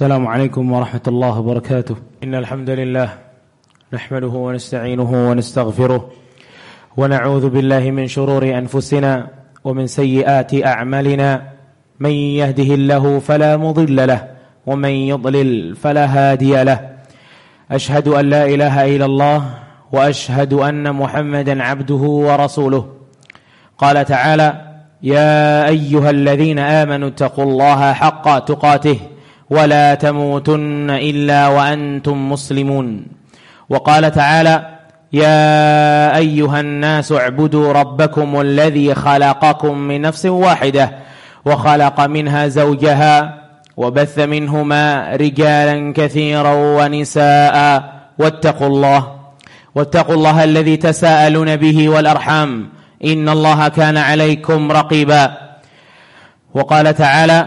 السلام عليكم ورحمة الله وبركاته. إن الحمد لله نحمده ونستعينه ونستغفره ونعوذ بالله من شرور أنفسنا ومن سيئات أعمالنا. من يهده الله فلا مضل له ومن يضلل فلا هادي له. أشهد أن لا إله إلا الله وأشهد أن محمدا عبده ورسوله. قال تعالى يا أيها الذين آمنوا اتقوا الله حق تقاته ولا تموتن إلا وأنتم مسلمون. وقال تعالى يا أيها الناس اعبدوا ربكم الذي خلقكم من نفس واحدة وخلق منها زوجها وبث منهما رجالا كثيرا ونساء. واتقوا الله واتقوا الله الذي تساءلون به والأرحام. إن الله كان عليكم رقيبا. وقال تعالى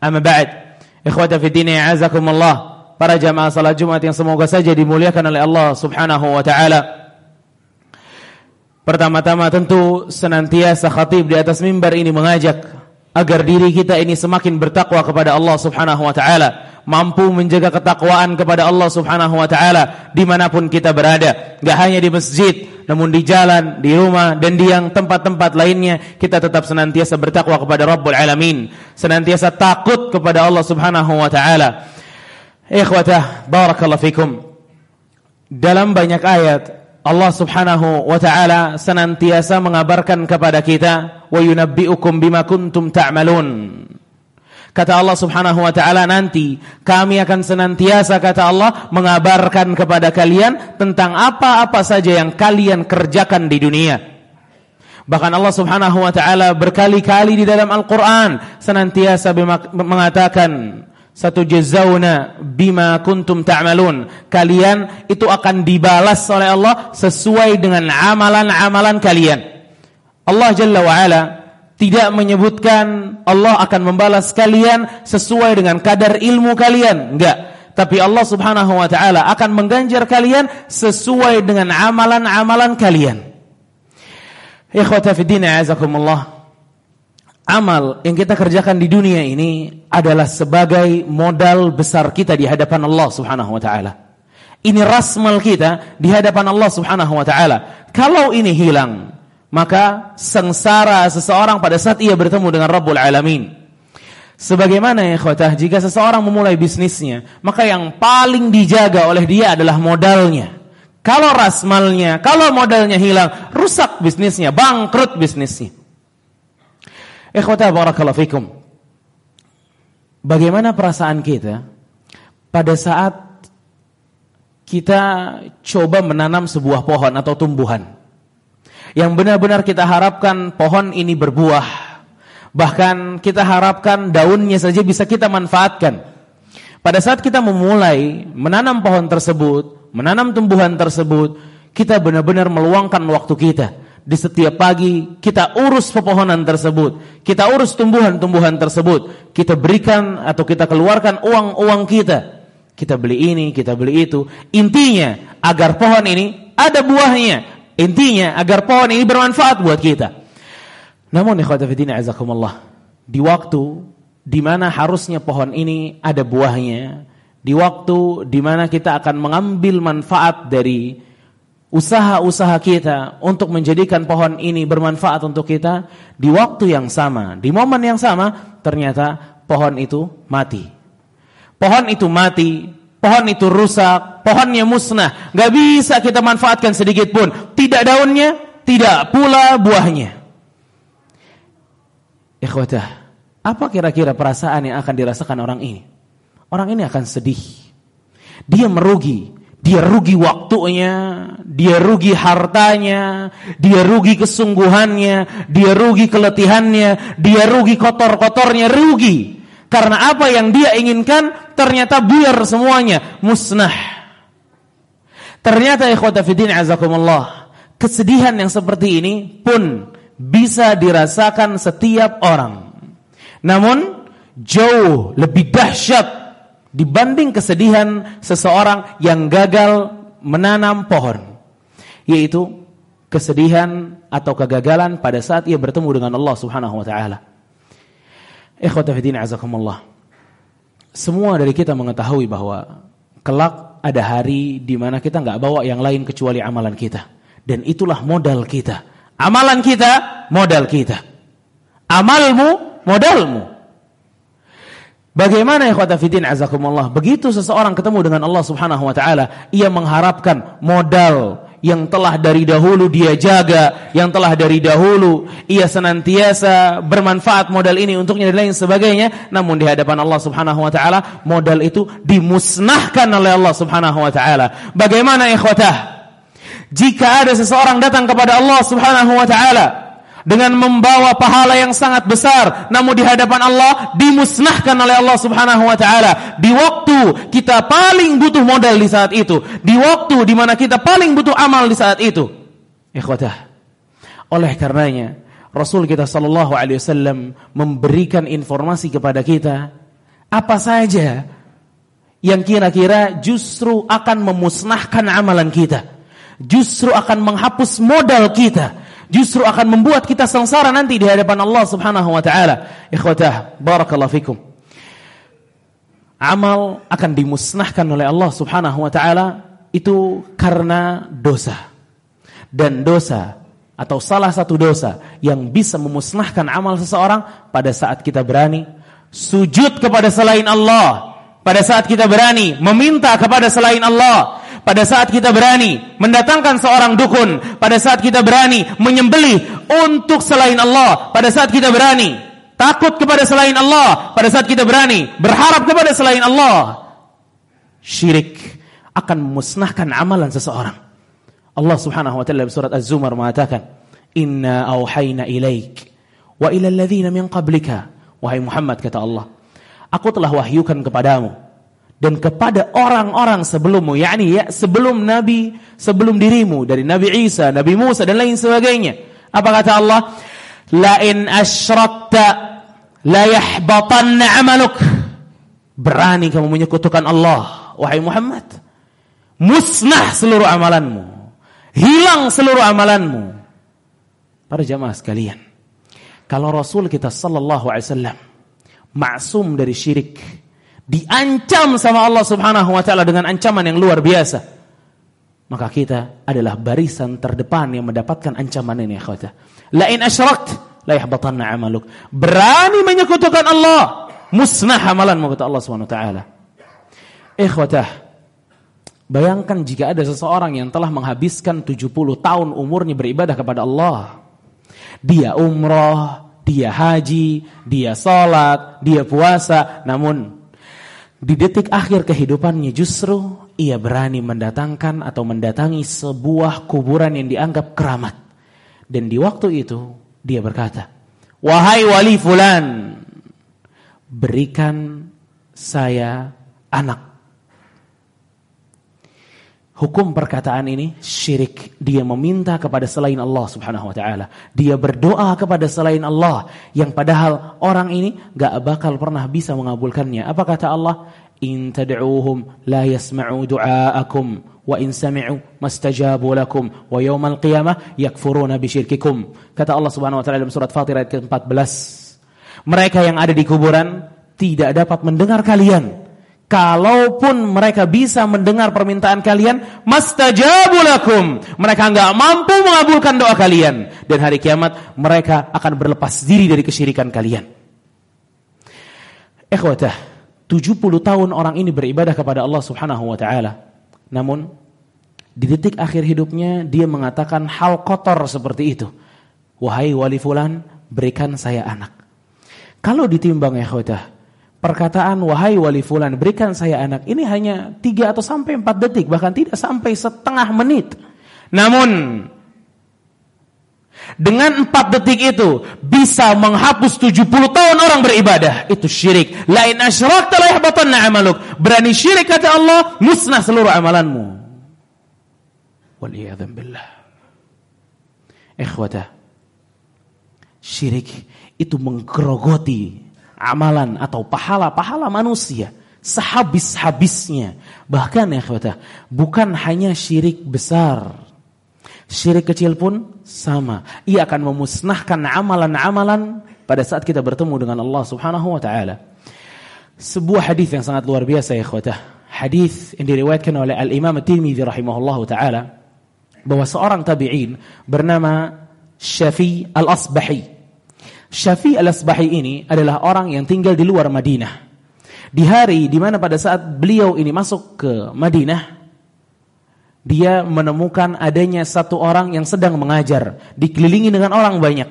Amma ba'd. Ikhwata fi din Allah. Para jamaah salat Jumat yang semoga saja dimuliakan oleh Allah Subhanahu wa taala. Pertama-tama tentu senantiasa khatib di atas mimbar ini mengajak agar diri kita ini semakin bertakwa kepada Allah Subhanahu wa taala mampu menjaga ketakwaan kepada Allah Subhanahu wa taala di mana pun kita berada enggak hanya di masjid namun di jalan di rumah dan di yang tempat-tempat lainnya kita tetap senantiasa bertakwa kepada Rabbul Alamin. Senantiasa takut kepada Allah Subhanahu wa taala. Ikhwatah barakallahu fikum. Dalam banyak ayat Allah Subhanahu wa taala senantiasa mengabarkan kepada kita wa yunabbiukum bima kuntum ta'malun Kata Allah Subhanahu wa taala nanti kami akan senantiasa kata Allah mengabarkan kepada kalian tentang apa-apa saja yang kalian kerjakan di dunia. Bahkan Allah Subhanahu wa taala berkali-kali di dalam Al-Qur'an senantiasa mengatakan satu jazauna bima kuntum ta'malun. Kalian itu akan dibalas oleh Allah sesuai dengan amalan-amalan kalian. Allah Jalla wa ala tidak menyebutkan Allah akan membalas kalian sesuai dengan kadar ilmu kalian. Enggak. Tapi Allah subhanahu wa ta'ala akan mengganjar kalian sesuai dengan amalan-amalan kalian. Ikhwata fi dina azakumullah. Amal yang kita kerjakan di dunia ini adalah sebagai modal besar kita di hadapan Allah subhanahu wa ta'ala. Ini rasmal kita di hadapan Allah subhanahu wa ta'ala. Kalau ini hilang, maka sengsara seseorang pada saat ia bertemu dengan Rabbul Alamin. Sebagaimana ya khotah, jika seseorang memulai bisnisnya, maka yang paling dijaga oleh dia adalah modalnya. Kalau rasmalnya, kalau modalnya hilang, rusak bisnisnya, bangkrut bisnisnya. Ikhwata barakallahu fikum. Bagaimana perasaan kita pada saat kita coba menanam sebuah pohon atau tumbuhan? Yang benar-benar kita harapkan pohon ini berbuah. Bahkan kita harapkan daunnya saja bisa kita manfaatkan. Pada saat kita memulai menanam pohon tersebut, menanam tumbuhan tersebut, kita benar-benar meluangkan waktu kita. Di setiap pagi kita urus pepohonan tersebut, kita urus tumbuhan-tumbuhan tersebut, kita berikan atau kita keluarkan uang-uang kita. Kita beli ini, kita beli itu. Intinya agar pohon ini ada buahnya, Intinya agar pohon ini bermanfaat buat kita. Namun ikhwata fillah azakumullah, di waktu di mana harusnya pohon ini ada buahnya, di waktu di mana kita akan mengambil manfaat dari usaha-usaha kita untuk menjadikan pohon ini bermanfaat untuk kita, di waktu yang sama, di momen yang sama, ternyata pohon itu mati. Pohon itu mati pohon itu rusak, pohonnya musnah, nggak bisa kita manfaatkan sedikit pun. Tidak daunnya, tidak pula buahnya. Ikhwatah, apa kira-kira perasaan yang akan dirasakan orang ini? Orang ini akan sedih. Dia merugi, dia rugi waktunya, dia rugi hartanya, dia rugi kesungguhannya, dia rugi keletihannya, dia rugi kotor-kotornya, rugi. Karena apa yang dia inginkan ternyata biar semuanya, musnah. Ternyata ikhwata fiddin azakumullah, kesedihan yang seperti ini pun bisa dirasakan setiap orang. Namun jauh lebih dahsyat dibanding kesedihan seseorang yang gagal menanam pohon, yaitu kesedihan atau kegagalan pada saat ia bertemu dengan Allah Subhanahu wa taala. Ikhwata fi din azakumullah. Semua dari kita mengetahui bahwa kelak ada hari di mana kita nggak bawa yang lain kecuali amalan kita. Dan itulah modal kita. Amalan kita, modal kita. Amalmu, modalmu. Bagaimana ikhwata fitin azakumullah? Begitu seseorang ketemu dengan Allah Subhanahu wa taala, ia mengharapkan modal yang telah dari dahulu dia jaga, yang telah dari dahulu ia senantiasa bermanfaat modal ini untuknya dan lain sebagainya, namun di hadapan Allah Subhanahu wa taala modal itu dimusnahkan oleh Allah Subhanahu wa taala. Bagaimana ikhwatah? Jika ada seseorang datang kepada Allah Subhanahu wa taala dengan membawa pahala yang sangat besar. Namun di hadapan Allah dimusnahkan oleh Allah Subhanahu wa taala. Di waktu kita paling butuh modal di saat itu di waktu di mana kita paling butuh amal di saat itu ikhwatah oleh karenanya Rasul kita sallallahu alaihi wasallam memberikan informasi kepada kita apa saja yang kira-kira justru akan memusnahkan amalan kita justru akan menghapus modal kita justru akan membuat kita sengsara nanti di hadapan Allah Subhanahu wa taala. Ikhwatah, barakallahu fikum. Amal akan dimusnahkan oleh Allah Subhanahu wa taala itu karena dosa. Dan dosa atau salah satu dosa yang bisa memusnahkan amal seseorang pada saat kita berani sujud kepada selain Allah, pada saat kita berani meminta kepada selain Allah, pada saat kita berani mendatangkan seorang dukun, pada saat kita berani menyembelih untuk selain Allah, pada saat kita berani takut kepada selain Allah, pada saat kita berani berharap kepada selain Allah, syirik akan memusnahkan amalan seseorang. Allah Subhanahu wa taala surat Az-Zumar mengatakan, "Inna auhayna ilaik wa ila alladhina min qablika." Wahai Muhammad kata Allah, aku telah wahyukan kepadamu dan kepada orang-orang sebelummu yakni ya sebelum nabi sebelum dirimu dari Nabi Isa, Nabi Musa dan lain sebagainya. Apa kata Allah? La in asyrakta la yahbatanna 'amaluk. Berani kamu menyekutukan Allah, wahai Muhammad. Musnah seluruh amalanmu. Hilang seluruh amalanmu. Para jamaah sekalian, kalau Rasul kita sallallahu alaihi wasallam maksum dari syirik, diancam sama Allah Subhanahu wa taala dengan ancaman yang luar biasa. Maka kita adalah barisan terdepan yang mendapatkan ancaman ini, akhwata. La in asyrakt la yahbatanna 'amaluk. Berani menyekutukan Allah, musnah amalanmu kata Allah Subhanahu wa taala. Ikhwatah, Bayangkan jika ada seseorang yang telah menghabiskan 70 tahun umurnya beribadah kepada Allah. Dia umroh, dia haji, dia salat, dia puasa, namun di detik akhir kehidupannya justru ia berani mendatangkan atau mendatangi sebuah kuburan yang dianggap keramat. Dan di waktu itu dia berkata, "Wahai wali fulan, berikan saya anak Hukum perkataan ini syirik. Dia meminta kepada selain Allah Subhanahu wa taala. Dia berdoa kepada selain Allah yang padahal orang ini gak bakal pernah bisa mengabulkannya. Apa kata Allah? In tad'uuhum la yasma'u du'aakum wa in sami'u mastajabu lakum wa yawmal qiyamah yakfuruna bisyirkikum. Kata Allah Subhanahu wa taala dalam surat Fatir ayat ke-14. Mereka yang ada di kuburan tidak dapat mendengar kalian Kalaupun mereka bisa mendengar permintaan kalian, mastajabu lakum. Mereka enggak mampu mengabulkan doa kalian dan hari kiamat mereka akan berlepas diri dari kesyirikan kalian. Ikhwatah, 70 tahun orang ini beribadah kepada Allah Subhanahu wa taala. Namun di detik akhir hidupnya dia mengatakan hal kotor seperti itu. Wahai wali fulan, berikan saya anak. Kalau ditimbang ikhwatah, perkataan wahai wali fulan berikan saya anak ini hanya tiga atau sampai empat detik bahkan tidak sampai setengah menit namun dengan empat detik itu bisa menghapus 70 tahun orang beribadah. Itu syirik. Lain asyrak la yahbatanna amaluk. Berani syirik kata Allah, musnah seluruh amalanmu. Waliyadhan billah. Ikhwata. Syirik itu menggerogoti amalan atau pahala-pahala manusia sehabis-habisnya. Bahkan ya ikhwata, bukan hanya syirik besar Syirik kecil pun sama. Ia akan memusnahkan amalan-amalan pada saat kita bertemu dengan Allah Subhanahu wa taala. Sebuah hadis yang sangat luar biasa ya ikhwatah. Hadis yang diriwayatkan oleh Al-Imam At-Tirmidzi rahimahullahu taala bahwa seorang tabi'in bernama Syafi Al-Asbahi. Syafi Al-Asbahi ini adalah orang yang tinggal di luar Madinah. Di hari di mana pada saat beliau ini masuk ke Madinah, dia menemukan adanya satu orang yang sedang mengajar, dikelilingi dengan orang banyak.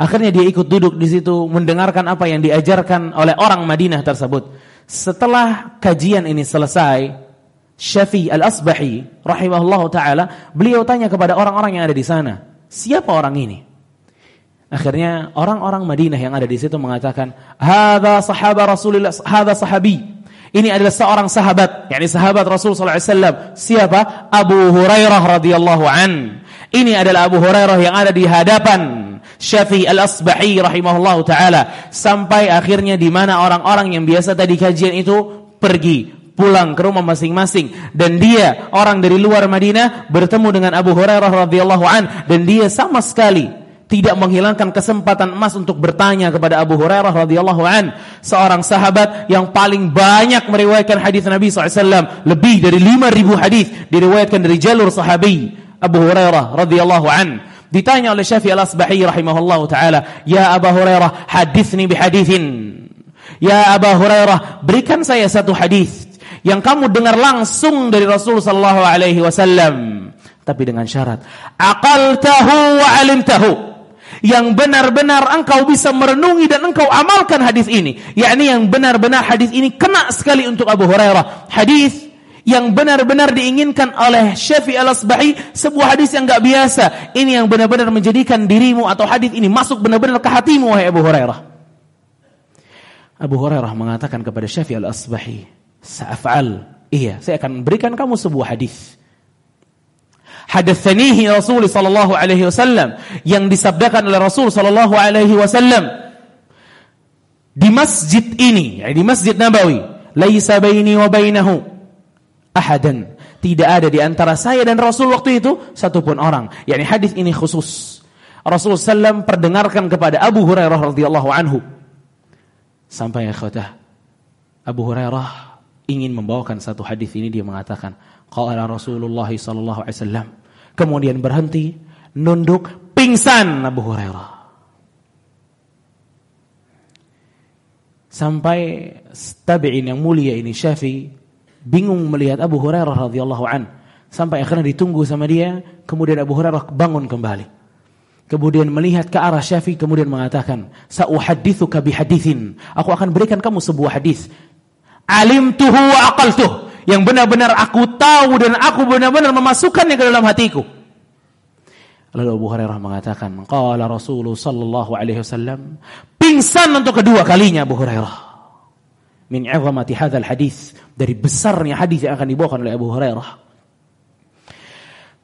Akhirnya dia ikut duduk di situ mendengarkan apa yang diajarkan oleh orang Madinah tersebut. Setelah kajian ini selesai, Syafi Al-Asbahi rahimahullah taala, beliau tanya kepada orang-orang yang ada di sana, "Siapa orang ini?" Akhirnya orang-orang Madinah yang ada di situ mengatakan, "Hadza sahabat Rasulullah, hadza sahabi." Ini adalah seorang sahabat, yakni sahabat Rasul sallallahu alaihi wasallam. Siapa? Abu Hurairah radhiyallahu an. Ini adalah Abu Hurairah yang ada di hadapan Syafi'i Al-Asbahi rahimahullah taala sampai akhirnya di mana orang-orang yang biasa tadi kajian itu pergi pulang ke rumah masing-masing dan dia orang dari luar Madinah bertemu dengan Abu Hurairah radhiyallahu an dan dia sama sekali tidak menghilangkan kesempatan emas untuk bertanya kepada Abu Hurairah radhiyallahu an, seorang sahabat yang paling banyak meriwayatkan hadis Nabi SAW, lebih dari 5000 hadis diriwayatkan dari jalur sahabi Abu Hurairah radhiyallahu an. Ditanya oleh Syafi'i Al-Asbahi rahimahullahu taala, "Ya Abu Hurairah, hadithni bihadithin." Ya Abu Hurairah, berikan saya satu hadis yang kamu dengar langsung dari Rasul sallallahu alaihi wasallam tapi dengan syarat aqaltahu wa alimtahu yang benar-benar engkau bisa merenungi dan engkau amalkan hadis ini. yakni yang benar-benar hadis ini kena sekali untuk Abu Hurairah. Hadis yang benar-benar diinginkan oleh Syafi'i al-Asbahi sebuah hadis yang enggak biasa. Ini yang benar-benar menjadikan dirimu atau hadis ini masuk benar-benar ke hatimu wahai Abu Hurairah. Abu Hurairah mengatakan kepada Syafi'i al-Asbahi, "Sa'af'al." Iya, saya akan berikan kamu sebuah hadis hadatsanihi Rasul sallallahu alaihi wasallam yang disabdakan oleh Rasul sallallahu alaihi wasallam di masjid ini, ya, di Masjid Nabawi, laisa baini wa bainahu ahadan. Tidak ada di antara saya dan Rasul waktu itu satupun orang. Yani hadis ini khusus. Rasul sallam perdengarkan kepada Abu Hurairah radhiyallahu anhu. Sampai ikhwatah Abu Hurairah ingin membawakan satu hadis ini dia mengatakan, qala Rasulullah sallallahu alaihi wasallam Kemudian berhenti, nunduk, pingsan Abu Hurairah. Sampai tabi'in yang mulia ini Syafi bingung melihat Abu Hurairah radhiyallahu an. Sampai akhirnya ditunggu sama dia, kemudian Abu Hurairah bangun kembali. Kemudian melihat ke arah Syafi kemudian mengatakan, "Sa'uhadditsuka bihaditsin." Aku akan berikan kamu sebuah hadis. Alimtuhu wa aqaltuh yang benar-benar aku tahu dan aku benar-benar memasukkannya ke dalam hatiku. Lalu Abu Hurairah mengatakan, qala Rasulullah sallallahu alaihi wasallam, pingsan untuk kedua kalinya Abu Hurairah. Min 'azamati hadzal hadis, dari besarnya hadis yang akan dibawakan oleh Abu Hurairah.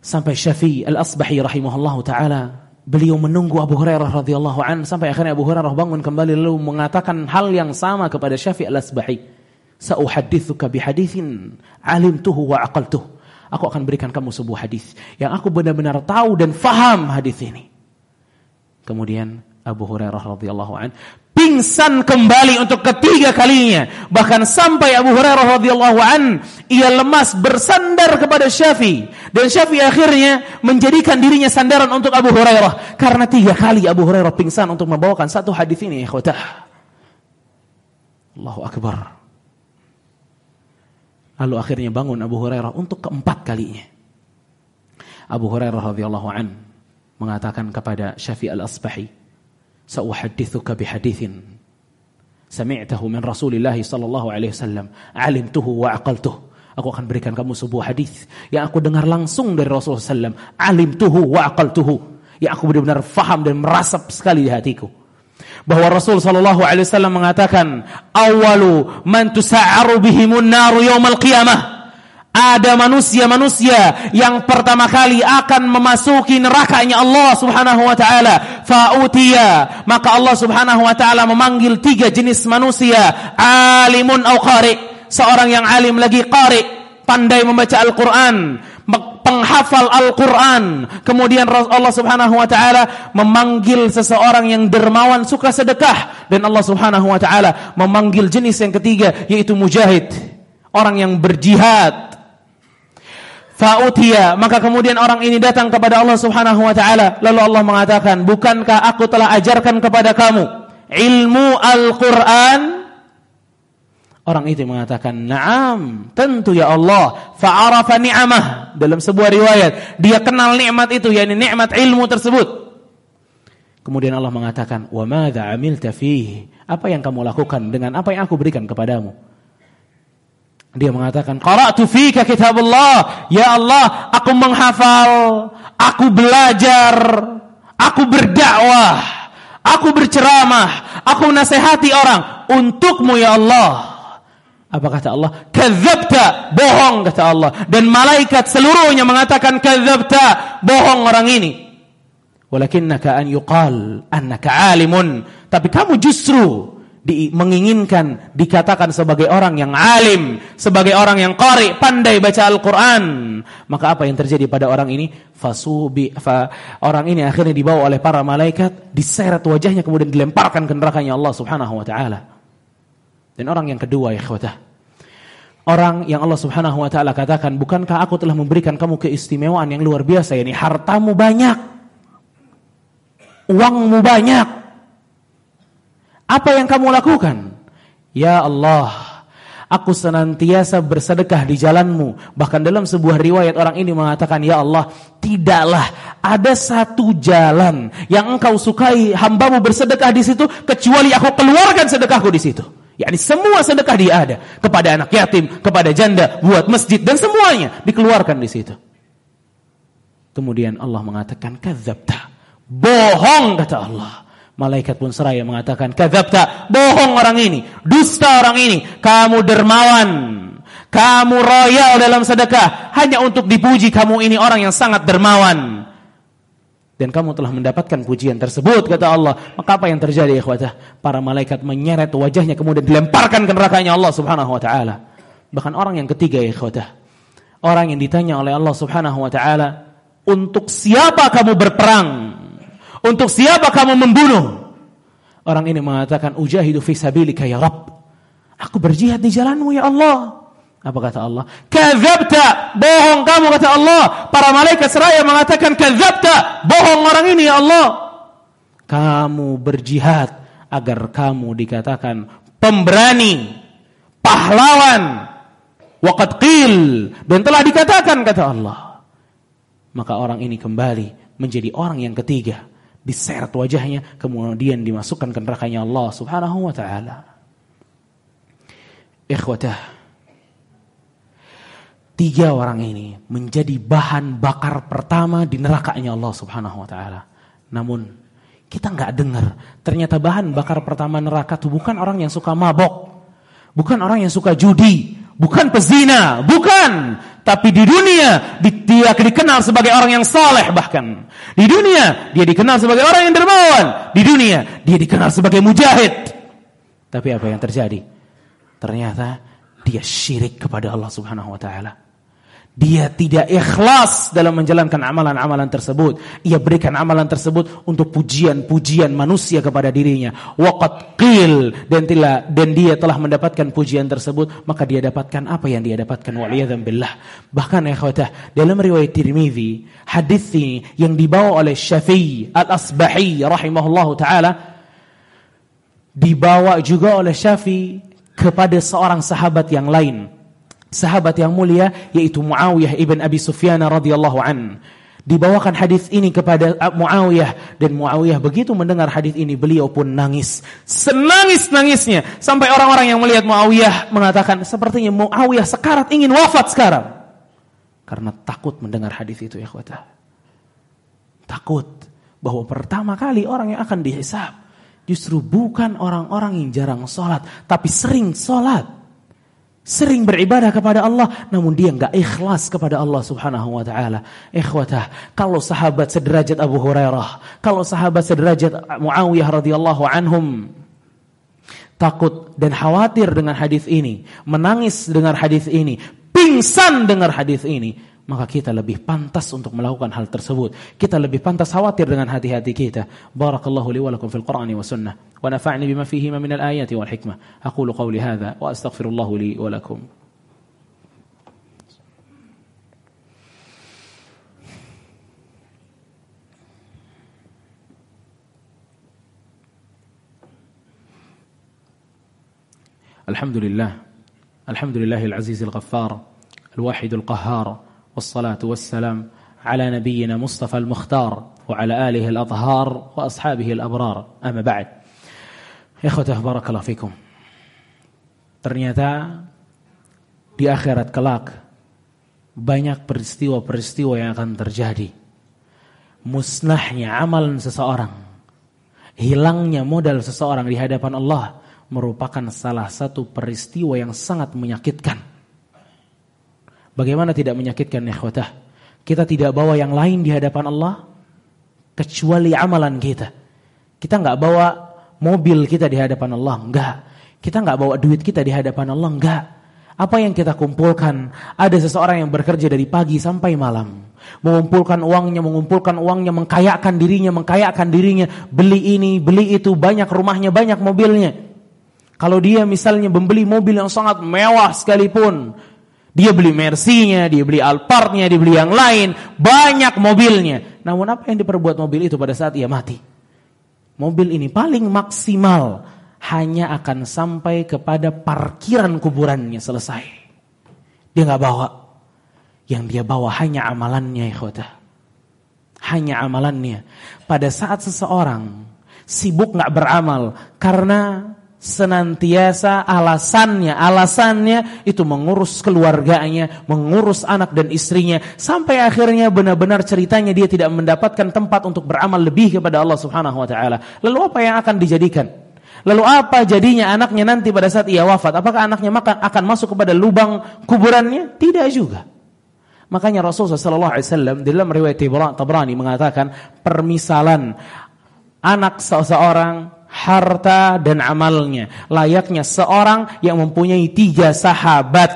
Sampai Syafi'i Al-Asbahi rahimahullahu taala beliau menunggu Abu Hurairah radhiyallahu an sampai akhirnya Abu Hurairah bangun kembali lalu mengatakan hal yang sama kepada Syafi'i Al-Asbahi. Sa'uhadithuka bihadithin alimtuhu wa aqaltuh. Aku akan berikan kamu sebuah hadis yang aku benar-benar tahu dan faham hadis ini. Kemudian Abu Hurairah radhiyallahu an pingsan kembali untuk ketiga kalinya. Bahkan sampai Abu Hurairah radhiyallahu an ia lemas bersandar kepada Syafi dan Syafi akhirnya menjadikan dirinya sandaran untuk Abu Hurairah karena tiga kali Abu Hurairah pingsan untuk membawakan satu hadis ini. Ikhwatah. Allahu akbar. Lalu akhirnya bangun Abu Hurairah untuk keempat kalinya. Abu Hurairah radhiyallahu an mengatakan kepada Syafi' al-Asbahi, "Sa'uhaddithuka bihadithin sami'tahu min Rasulillah sallallahu alaihi wasallam, 'alimtuhu wa aqaltuh." Aku akan berikan kamu sebuah hadis yang aku dengar langsung dari Rasulullah sallam, "Alimtuhu wa aqaltuhu." yang aku benar-benar faham dan merasap sekali di hatiku bahwa Rasul sallallahu alaihi wasallam mengatakan awalu man tusa'aru bihimun naru yaumal qiyamah. Ada manusia-manusia yang pertama kali akan memasuki nerakanya Allah Subhanahu wa taala. Fa'utiya. Maka Allah Subhanahu wa taala memanggil tiga jenis manusia. Alimun au qari. Seorang yang alim lagi qari. Pandai membaca Al-Qur'an penghafal Al-Quran. Kemudian Allah subhanahu wa ta'ala memanggil seseorang yang dermawan suka sedekah. Dan Allah subhanahu wa ta'ala memanggil jenis yang ketiga yaitu mujahid. Orang yang berjihad. Fa'utia. Maka kemudian orang ini datang kepada Allah subhanahu wa ta'ala. Lalu Allah mengatakan, bukankah aku telah ajarkan kepada kamu ilmu Al-Quran Orang itu mengatakan, "Na'am, tentu ya Allah." Fa'arafa ni'amah dalam sebuah riwayat, dia kenal nikmat itu, yakni nikmat ilmu tersebut. Kemudian Allah mengatakan, "Wa madza 'amilta fihi?" Apa yang kamu lakukan dengan apa yang aku berikan kepadamu? Dia mengatakan, "Qara'tu fika kitabullah." Ya Allah, aku menghafal, aku belajar, aku berdakwah, aku berceramah, aku nasihati orang untukmu ya Allah. Apa kata Allah? Kadzabta, bohong kata Allah. Dan malaikat seluruhnya mengatakan kadzabta, bohong orang ini. Walakinnaka an yuqal annaka alimun. Tapi kamu justru di, menginginkan dikatakan sebagai orang yang alim, sebagai orang yang qari, pandai baca Al-Qur'an. Maka apa yang terjadi pada orang ini? Fasubi fa, orang ini akhirnya dibawa oleh para malaikat, diseret wajahnya kemudian dilemparkan ke nerakanya Allah Subhanahu wa taala. Dan orang yang kedua ya. Orang yang Allah subhanahu wa ta'ala katakan, bukankah aku telah memberikan kamu keistimewaan yang luar biasa, yakni hartamu banyak, uangmu banyak. Apa yang kamu lakukan? Ya Allah, aku senantiasa bersedekah di jalanmu. Bahkan dalam sebuah riwayat orang ini mengatakan, Ya Allah, tidaklah ada satu jalan yang engkau sukai hambamu bersedekah di situ, kecuali aku keluarkan sedekahku di situ yakni semua sedekah dia ada kepada anak yatim, kepada janda, buat masjid dan semuanya dikeluarkan di situ. Kemudian Allah mengatakan kadzabta. Bohong kata Allah. Malaikat pun seraya mengatakan kadzabta, bohong orang ini, dusta orang ini, kamu dermawan. Kamu royal dalam sedekah hanya untuk dipuji kamu ini orang yang sangat dermawan dan kamu telah mendapatkan pujian tersebut kata Allah. Maka apa yang terjadi ikhwatah? Para malaikat menyeret wajahnya kemudian dilemparkan ke nerakanya Allah Subhanahu wa taala. Bahkan orang yang ketiga ikhwatah. Orang yang ditanya oleh Allah Subhanahu wa taala untuk siapa kamu berperang? Untuk siapa kamu membunuh? Orang ini mengatakan ujahidu fi sabilika ya Rabb. Aku berjihad di jalanmu ya Allah apa kata Allah? Kadzabta, bohong kamu kata Allah. Para malaikat seraya mengatakan kadzabta, bohong orang ini ya Allah. Kamu berjihad agar kamu dikatakan pemberani, pahlawan. Waqad qil dan telah dikatakan kata Allah. Maka orang ini kembali menjadi orang yang ketiga, diseret wajahnya kemudian dimasukkan ke nerakanya Allah Subhanahu wa taala. Ikhwatah Tiga orang ini menjadi bahan bakar pertama di nerakanya Allah Subhanahu wa taala. Namun kita nggak dengar ternyata bahan bakar pertama neraka itu bukan orang yang suka mabok, bukan orang yang suka judi, bukan pezina, bukan. Tapi di dunia dia dikenal sebagai orang yang saleh bahkan. Di dunia dia dikenal sebagai orang yang dermawan. Di dunia dia dikenal sebagai mujahid. Tapi apa yang terjadi? Ternyata dia syirik kepada Allah Subhanahu wa taala. Dia tidak ikhlas dalam menjalankan amalan-amalan tersebut. Ia berikan amalan tersebut untuk pujian-pujian manusia kepada dirinya. Waqat qil dan telah dan dia telah mendapatkan pujian tersebut, maka dia dapatkan apa yang dia dapatkan waliyadzam billah. Bahkan ya khawatah, dalam riwayat Tirmizi, hadis ini yang dibawa oleh Syafi'i Al-Asbahi rahimahullahu taala dibawa juga oleh Syafi'i kepada seorang sahabat yang lain sahabat yang mulia yaitu Muawiyah ibn Abi Sufyan radhiyallahu an. Dibawakan hadis ini kepada Muawiyah dan Muawiyah begitu mendengar hadis ini beliau pun nangis. Senangis-nangisnya sampai orang-orang yang melihat Muawiyah mengatakan sepertinya Muawiyah sekarat ingin wafat sekarang. Karena takut mendengar hadis itu ya khuata. Takut bahwa pertama kali orang yang akan dihisab justru bukan orang-orang yang jarang sholat, tapi sering sholat. Sering beribadah kepada Allah, namun dia nggak ikhlas kepada Allah subhanahu wa ta'ala. Ikhwatah, kalau sahabat sederajat Abu Hurairah, kalau sahabat sederajat Muawiyah radhiyallahu anhum, takut dan khawatir dengan hadis ini, menangis dengan hadis ini, pingsan dengar hadis ini, maka kita lebih pantas untuk melakukan hal tersebut. Kita lebih pantas khawatir dengan hati-hati kita. Barakallahu li wa lakum fil Qur'ani wa sunnah wa nafa'ni bima fihi min al-ayati wal hikmah. Aqulu qawli hadha wa astaghfirullahu li wa lakum. الحمد لله الحمد لله العزيز الغفار الواحد القهار والصلاة والسلام على نبينا مصطفى المختار وعلى آله الأطهار وأصحابه الأبرار أما بعد إخوته بارك الله فيكم ternyata di akhirat kelak banyak peristiwa-peristiwa yang akan terjadi musnahnya amalan seseorang hilangnya modal seseorang di hadapan Allah merupakan salah satu peristiwa yang sangat menyakitkan Bagaimana tidak menyakitkan ikhwatah? Kita tidak bawa yang lain di hadapan Allah kecuali amalan kita. Kita nggak bawa mobil kita di hadapan Allah, enggak. Kita nggak bawa duit kita di hadapan Allah, enggak. Apa yang kita kumpulkan? Ada seseorang yang bekerja dari pagi sampai malam. Mengumpulkan uangnya, mengumpulkan uangnya, mengkayakan dirinya, mengkayakan dirinya. Beli ini, beli itu, banyak rumahnya, banyak mobilnya. Kalau dia misalnya membeli mobil yang sangat mewah sekalipun, dia beli Mercy-nya, dia beli Alphard-nya, dia beli yang lain, banyak mobilnya. Namun apa yang diperbuat mobil itu pada saat ia mati? Mobil ini paling maksimal hanya akan sampai kepada parkiran kuburannya selesai. Dia nggak bawa. Yang dia bawa hanya amalannya, ikhwata. Hanya amalannya. Pada saat seseorang sibuk nggak beramal karena senantiasa alasannya, alasannya itu mengurus keluarganya, mengurus anak dan istrinya, sampai akhirnya benar-benar ceritanya dia tidak mendapatkan tempat untuk beramal lebih kepada Allah Subhanahu wa taala. Lalu apa yang akan dijadikan? Lalu apa jadinya anaknya nanti pada saat ia wafat? Apakah anaknya akan masuk kepada lubang kuburannya? Tidak juga. Makanya Rasulullah sallallahu alaihi wasallam dalam riwayat Tabrani mengatakan permisalan anak seseorang harta dan amalnya. Layaknya seorang yang mempunyai tiga sahabat.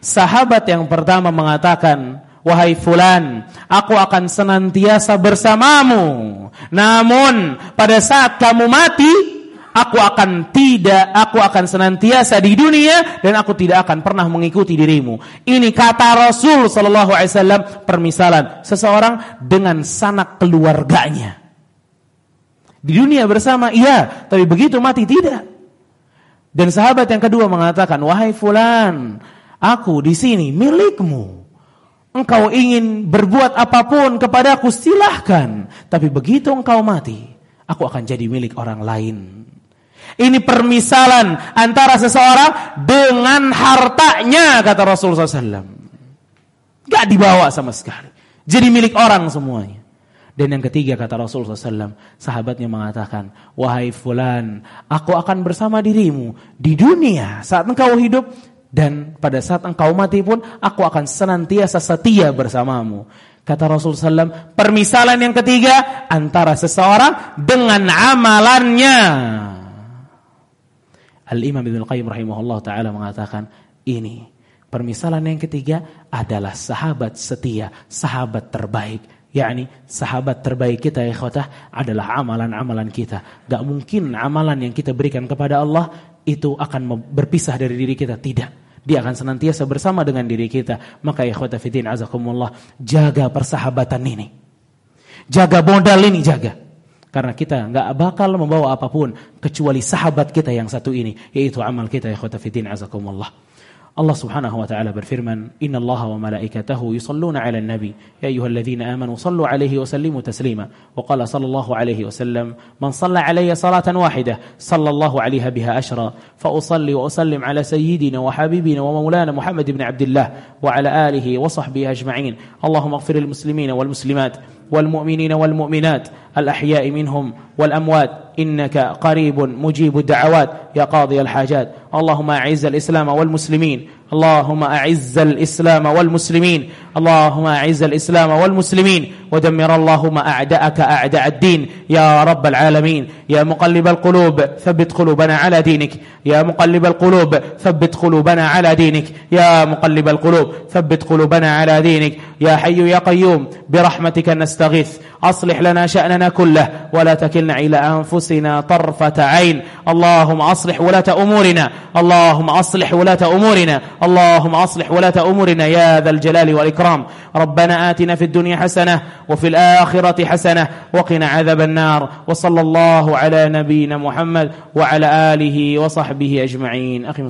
Sahabat yang pertama mengatakan, Wahai fulan, aku akan senantiasa bersamamu. Namun pada saat kamu mati, aku akan tidak, aku akan senantiasa di dunia dan aku tidak akan pernah mengikuti dirimu. Ini kata Rasul Shallallahu Alaihi Wasallam permisalan seseorang dengan sanak keluarganya. Di dunia bersama, iya. Tapi begitu mati, tidak. Dan sahabat yang kedua mengatakan, Wahai fulan, aku di sini milikmu. Engkau ingin berbuat apa pun kepadaku, silahkan. Tapi begitu engkau mati, aku akan jadi milik orang lain. Ini permisalan antara seseorang dengan hartanya, kata Rasulullah SAW. Gak dibawa sama sekali. Jadi milik orang semuanya. Dan yang ketiga kata Rasulullah SAW, sahabatnya mengatakan, Wahai fulan, aku akan bersama dirimu di dunia saat engkau hidup dan pada saat engkau mati pun aku akan senantiasa setia bersamamu. Kata Rasulullah SAW, permisalan yang ketiga antara seseorang dengan amalannya. Al-Imam Ibn Qayyim rahimahullah ta'ala mengatakan, ini permisalan yang ketiga adalah sahabat setia, sahabat terbaik yakni sahabat terbaik kita ya khotah adalah amalan-amalan kita. Gak mungkin amalan yang kita berikan kepada Allah itu akan berpisah dari diri kita. Tidak. Dia akan senantiasa bersama dengan diri kita. Maka ya khotah fitin azakumullah. Jaga persahabatan ini. Jaga modal ini, jaga. Karena kita nggak bakal membawa apa pun kecuali sahabat kita yang satu ini, yaitu amal kita ya khotah fitin azakumullah. الله سبحانه وتعالى برفرمن إن الله وملائكته يصلون على النبي. يا أيها الذين آمنوا صلوا عليه وسلموا تسليما. وقال صلى الله عليه وسلم من صلى علي صلاة واحدة صلى الله عليها بها أشرا. فأصلي وأسلم على سيدنا وحبيبنا ومولانا محمد بن عبد الله وعلى آله وصحبه أجمعين. اللهم اغفر المسلمين والمسلمات والمؤمنين والمؤمنات الأحياء منهم والأموات. إنك قريب مجيب الدعوات يا قاضي الحاجات. اللهم أعز الإسلام والمسلمين. اللهم أعز الإسلام والمسلمين. اللهم أعز الإسلام والمسلمين. ودمر اللهم أعداءك أعداء الدين. يا رب العالمين. يا مقلب القلوب ثبت قلوبنا على دينك. يا مقلب القلوب ثبت قلوبنا على دينك. يا مقلب القلوب ثبت قلوبنا على دينك. يا حي يا قيوم برحمتك نستغيث. أصلح لنا شأننا كله ولا تكلنا إلى أنفسنا طرفة عين. اللهم أصلح ولاة أمورنا اللهم أصلح ولاة أمورنا اللهم أصلح ولاة أمورنا يا ذا الجلال والإكرام. ربنا آتنا في الدنيا حسنة وفي الآخرة حسنة وقنا عذاب النار. وصلى الله على نبينا محمد وعلى آله وصحبه أجمعين. أخي